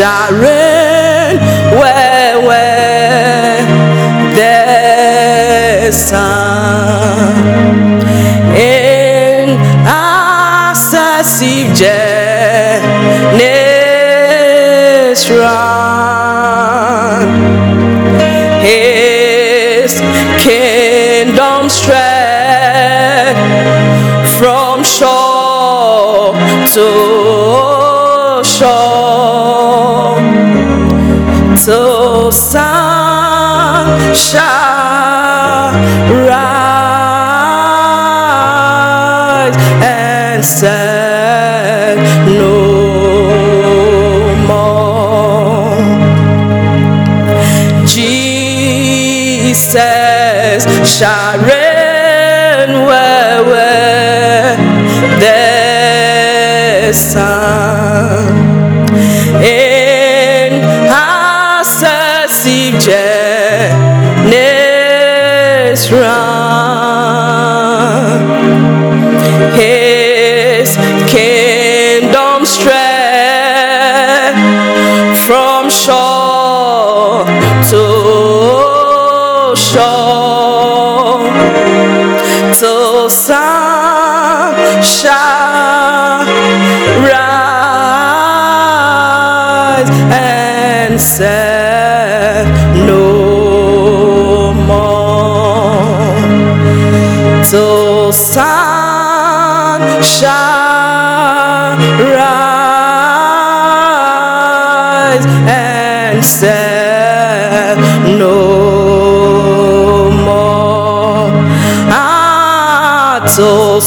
I says, Sharon, well. eyes and said no more. I told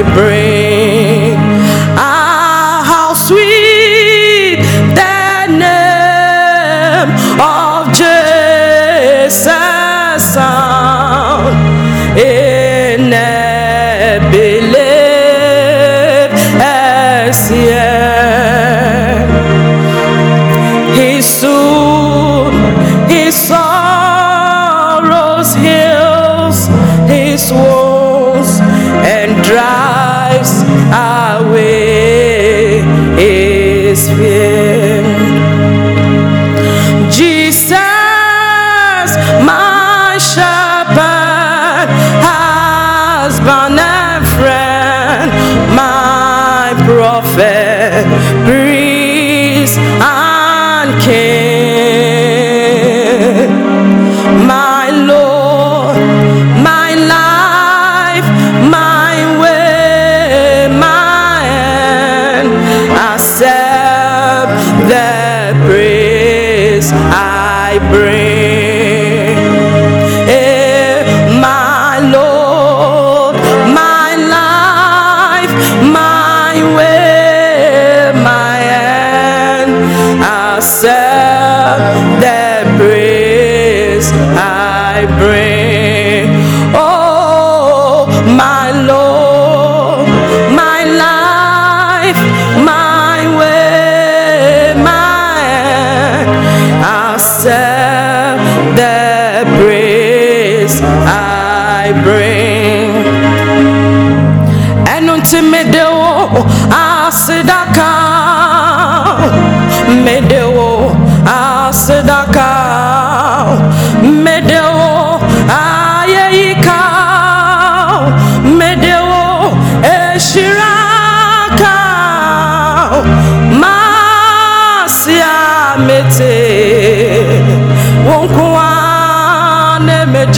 I bring.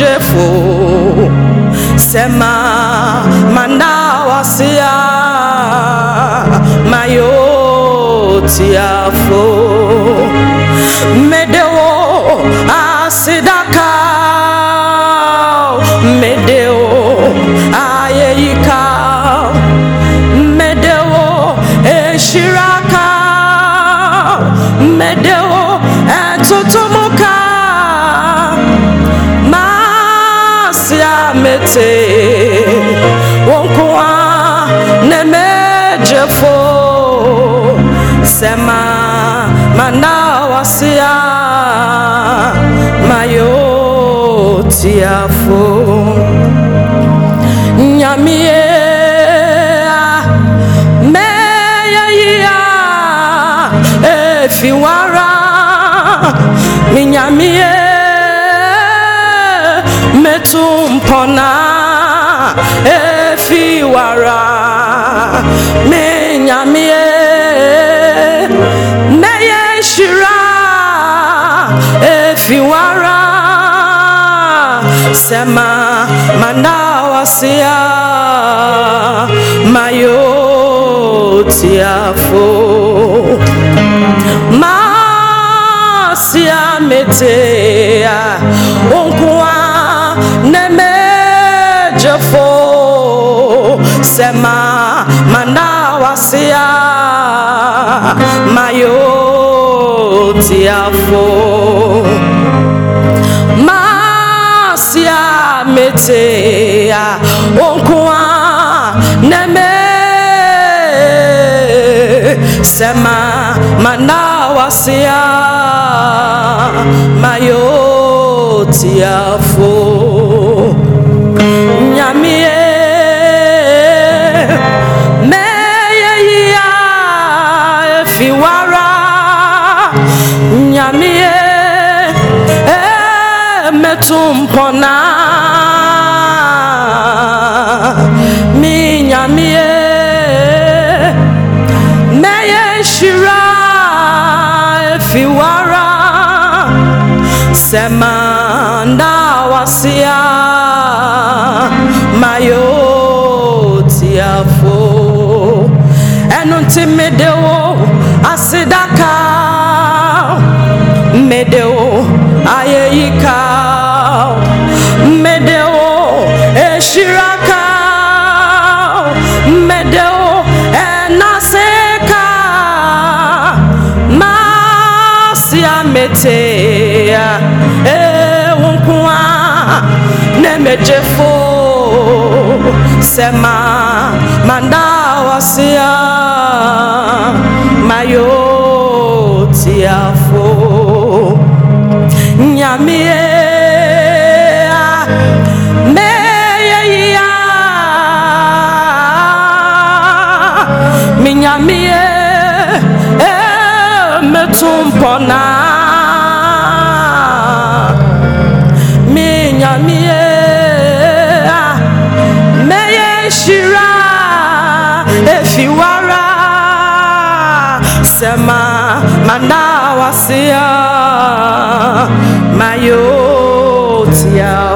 Ne sema sɛma manda wasia mayo tiafo mede wo asidaka. Mede wo ayeyika sema mana wasia mayo tiafo nyamie meyayia efiwara. Minyamie metumpona tiafo masia metea onkoa nemejefo sema mandawasia mayo tiafo masia metea onkoa sema manawasia mayo tiafo nyamie ẹnu tí mede wo asidaka mede wo ayeyika mede wo eshiraka. Mede wo ẹnaseka masia metea ewunkua nemejefo sema mandawasia mayo tiafo nyamie meyeyia minyamie. Eh, metumpona. minyamie mayo tiafo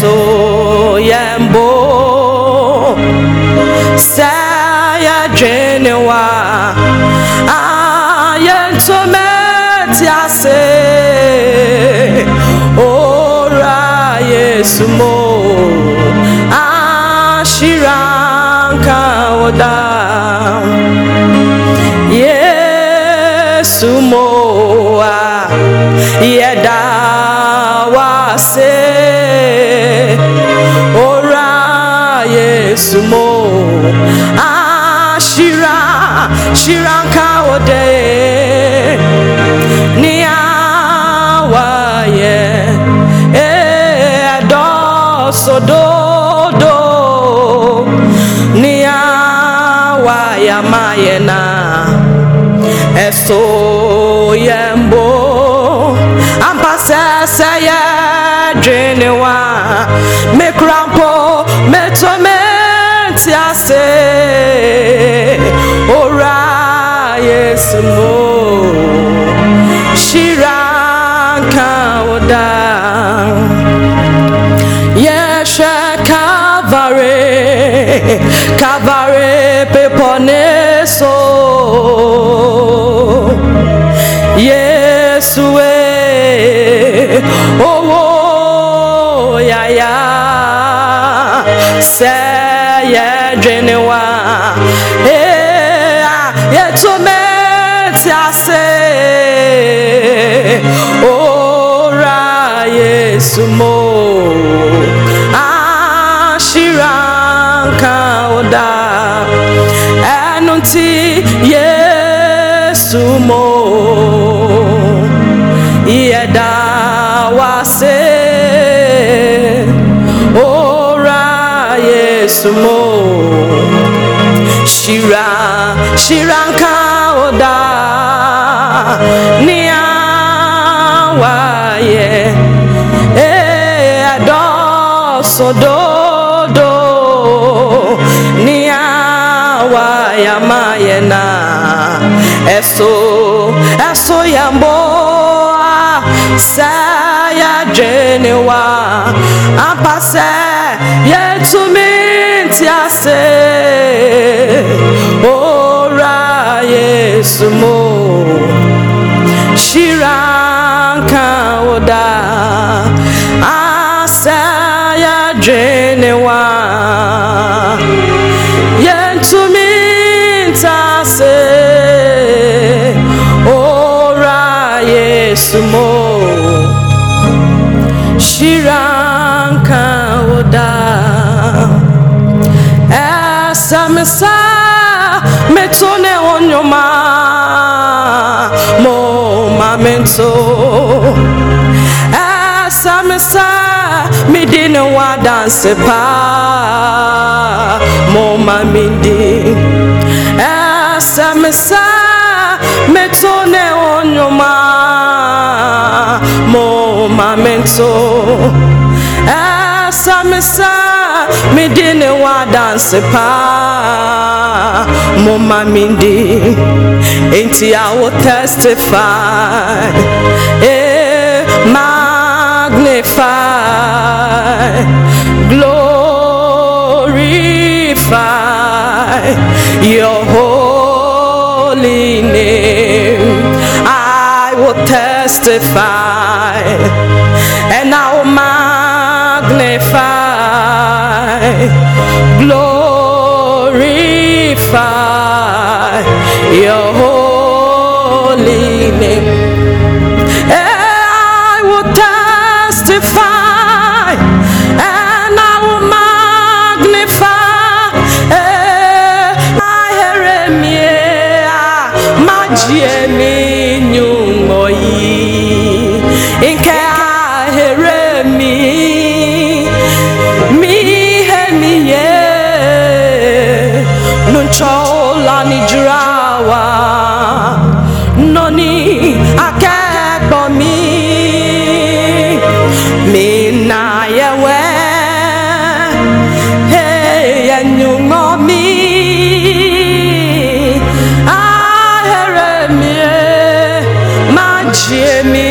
eso yembo saya eso yembo ampasese ye drenewa me crampo me tormenti ase ora yesu mo. Shiranka oda. Yeshe Calvary, Calvary, oh oh yeah, yeah. say yeah genewa, eh ah, yeah to me ase, ora Yesu mo, ashiranka oda, enunti Yesu mo, yeda Yesu mo, shira shiranka oda, ni awaye, eh ado sododo, ni awaye mayena, eso eso yamboa, saya jenewa, ampase yetuminti ase, ora Yesu mo. Shiranka oda asaya jenewa yentumi ntase ora yesu mo. Shiranka oda esamesa metone onyoma mo mamento esamesa midine wa danse pa mo mamindi. Esamesa metone onyoma mo mamento esamesa midine wa danse pa. Mo mamindi enti i will testify. Eh magnify. Glorify your holy name. I will testify. And i will magnify glorify your holy name. I will testify and I will magnify. Me, in I ọlọ́ni jura nọ́ni akẹ́kọ̀ọ́ mi mi nà yẹwẹ́ ẹ̀yẹ̀nyùmọ́ mi. ahere mi ma jie mi.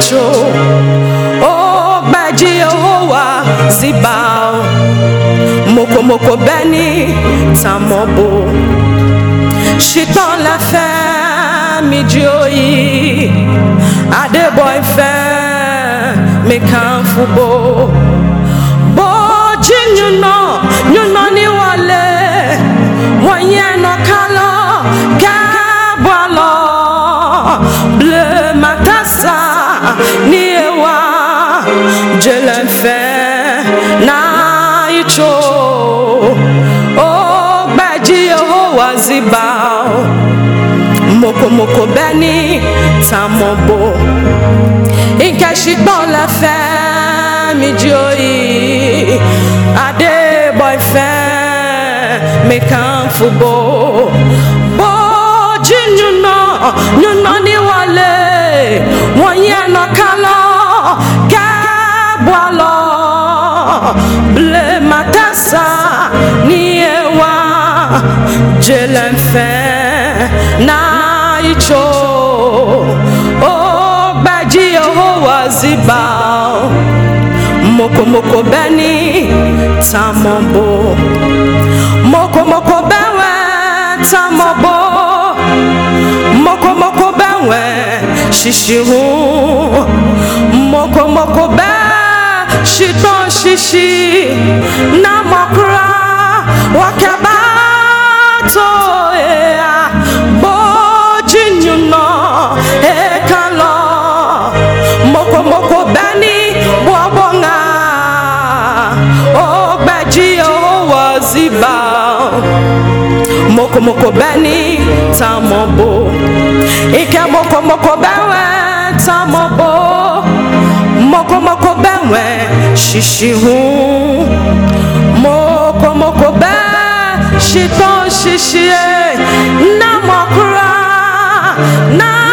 Na icho O oh, gbaji Yehowa zibao. Moko moko beni tamobo. Chiton la fè mi dioyi Ade boy fè mi kan fubo. Bo jinyu no nyuno ni wale. Wanye ni ewa Jelen fè na icho O gbaji Yehowa zibao. Moko moko beni tamobo. La fè mi joyi Ade boy fè mi kan fubo Bo jinyu no nyuno ni wale Wanye no kalo kabwalo. Ble makasa ni ewa Jelen fè na icho O gbaji Yehowa zibao Moko moko beni tamobo Moko moko bewe tamobo Moko moko bewe shishiru Moko moko be shiton shishi Na mokra wakaba to moko moko beni tamobo. Ike moko moko bewe tamobo. Moko moko bewe shishihu. Moko moko be shiton shishie. Na mokra na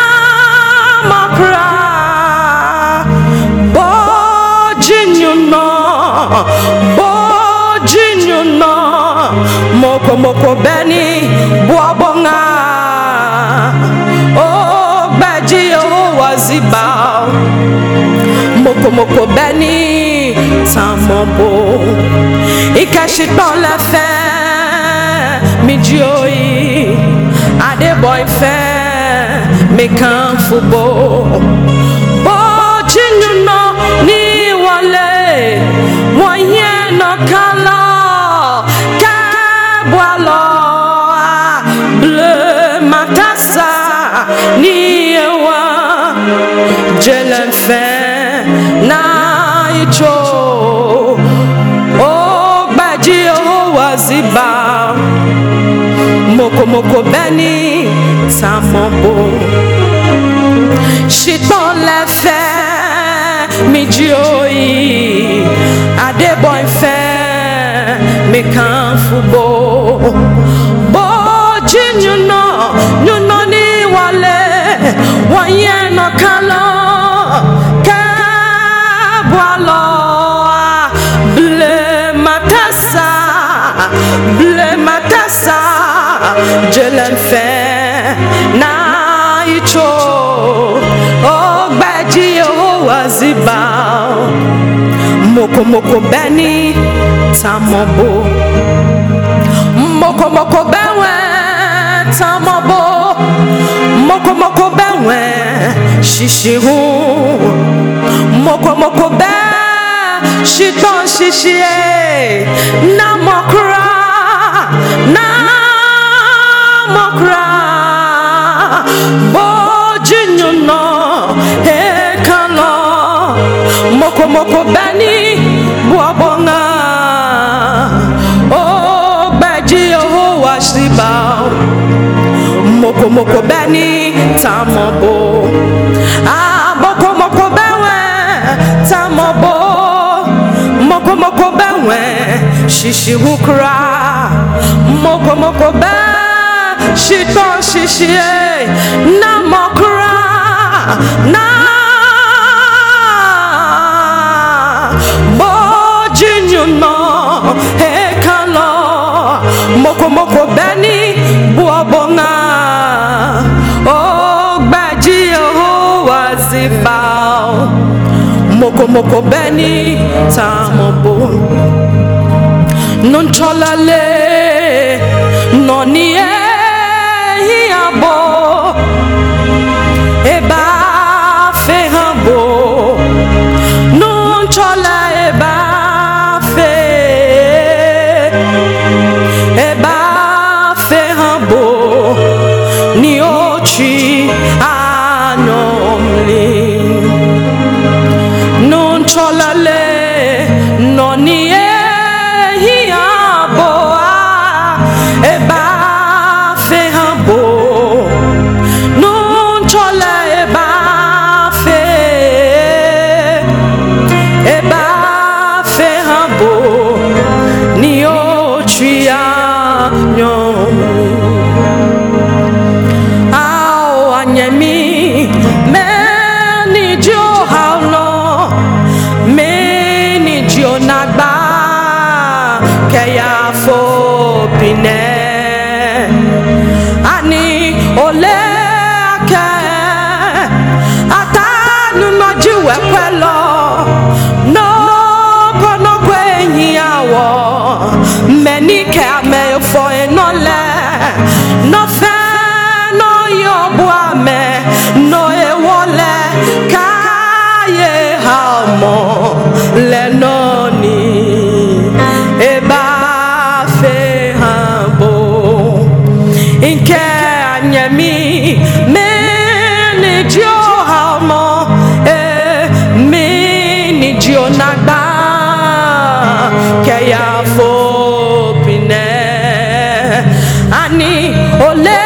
beni tamobo ikeshito lefe mi joyi ade boy fe mi kan fubo bo jinyuno ni wale wonye no kala kabwalo ble matasa ni ewa jelen fe na Oh, oh, icho o gbaji Yehowa oh, ziba mokomoko bẹ́ni tamọ́bo ṣetán lẹ́fẹ́ mi jí òyì adébọ̀ ìfẹ́ mi kàn fúbọ̀ bójú nyúnà nyúnà ní wọlé wọ́n yẹn nà kálọ̀ jelen fẹ́ na icho ọgbẹ́jì owó ziba mokomoko bẹ́ni tamobo mokomoko bẹ́wẹ̀ tamobo mokomoko bẹ́wẹ̀ ṣiṣihu mokomoko bẹ́ẹ̀ ṣitán ṣiṣẹ́ namokura namokura. bójúnyùnà èkánná mokomoko bẹ́ni buabọ́ngá ó gbẹ́jì owó wá síbà mokomoko bẹ́ni tamobo. Ah mokomoko bẹ́wẹ̀ tamobo. Mokomoko bẹ́wẹ̀ ṣiṣi wukura mokomoko bẹ́ẹ̀ ṣitọ́ ṣiṣi ẹ̀ namokura na bójúnyùnà èkánná mokomoko bẹ́ni gbẹ́jì owó wá síbà mokomoko bẹ́ni tamobo noncholale ole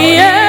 noni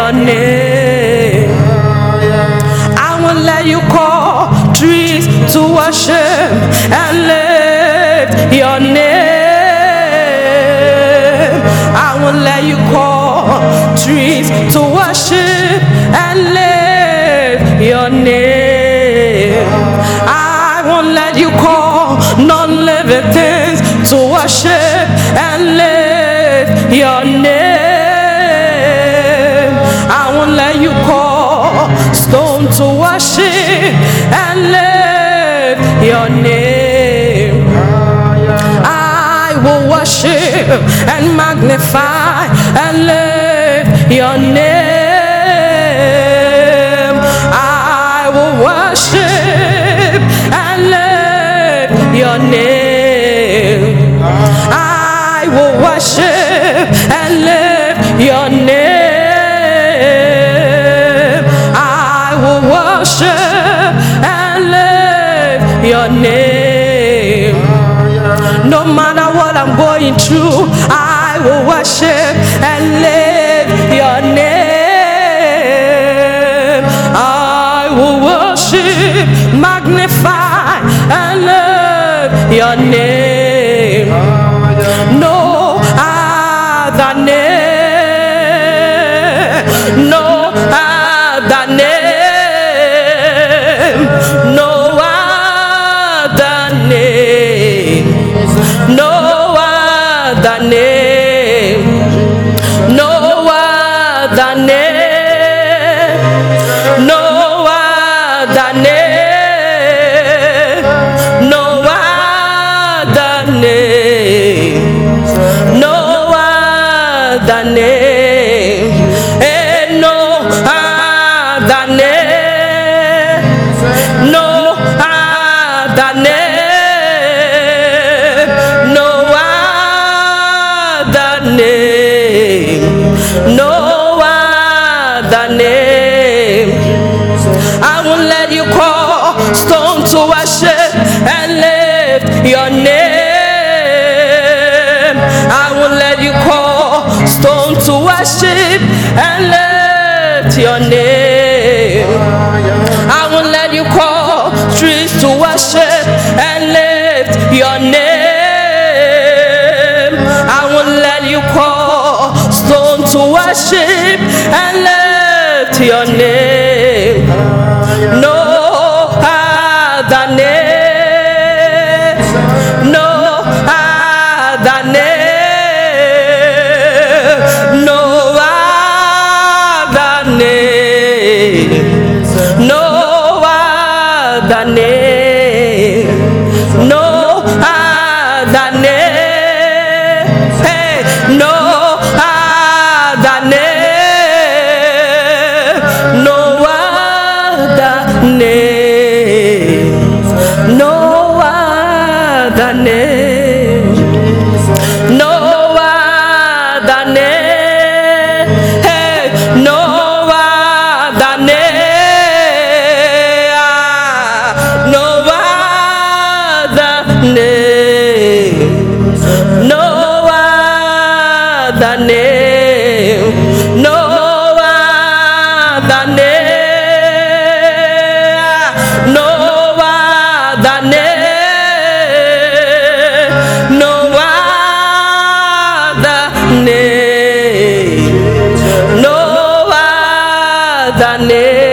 your name. I will let you call trees to worship and lift your name. I will let you call trees to worship and lift your name. I won't let you call non-living things to worship and lift your name. Won't let you call stone to worship and lift your name. I will worship and magnify and lift your name. I will worship and lift your name. I will worship and your name. No matter what I'm going through, I will worship and lift your name. I will worship, magnify, and lift your name. No other name, no other name, name, name, no other name, your name. I won't let you call trees to worship and lift your name. I won't let you call stone to worship and lift your name. Other other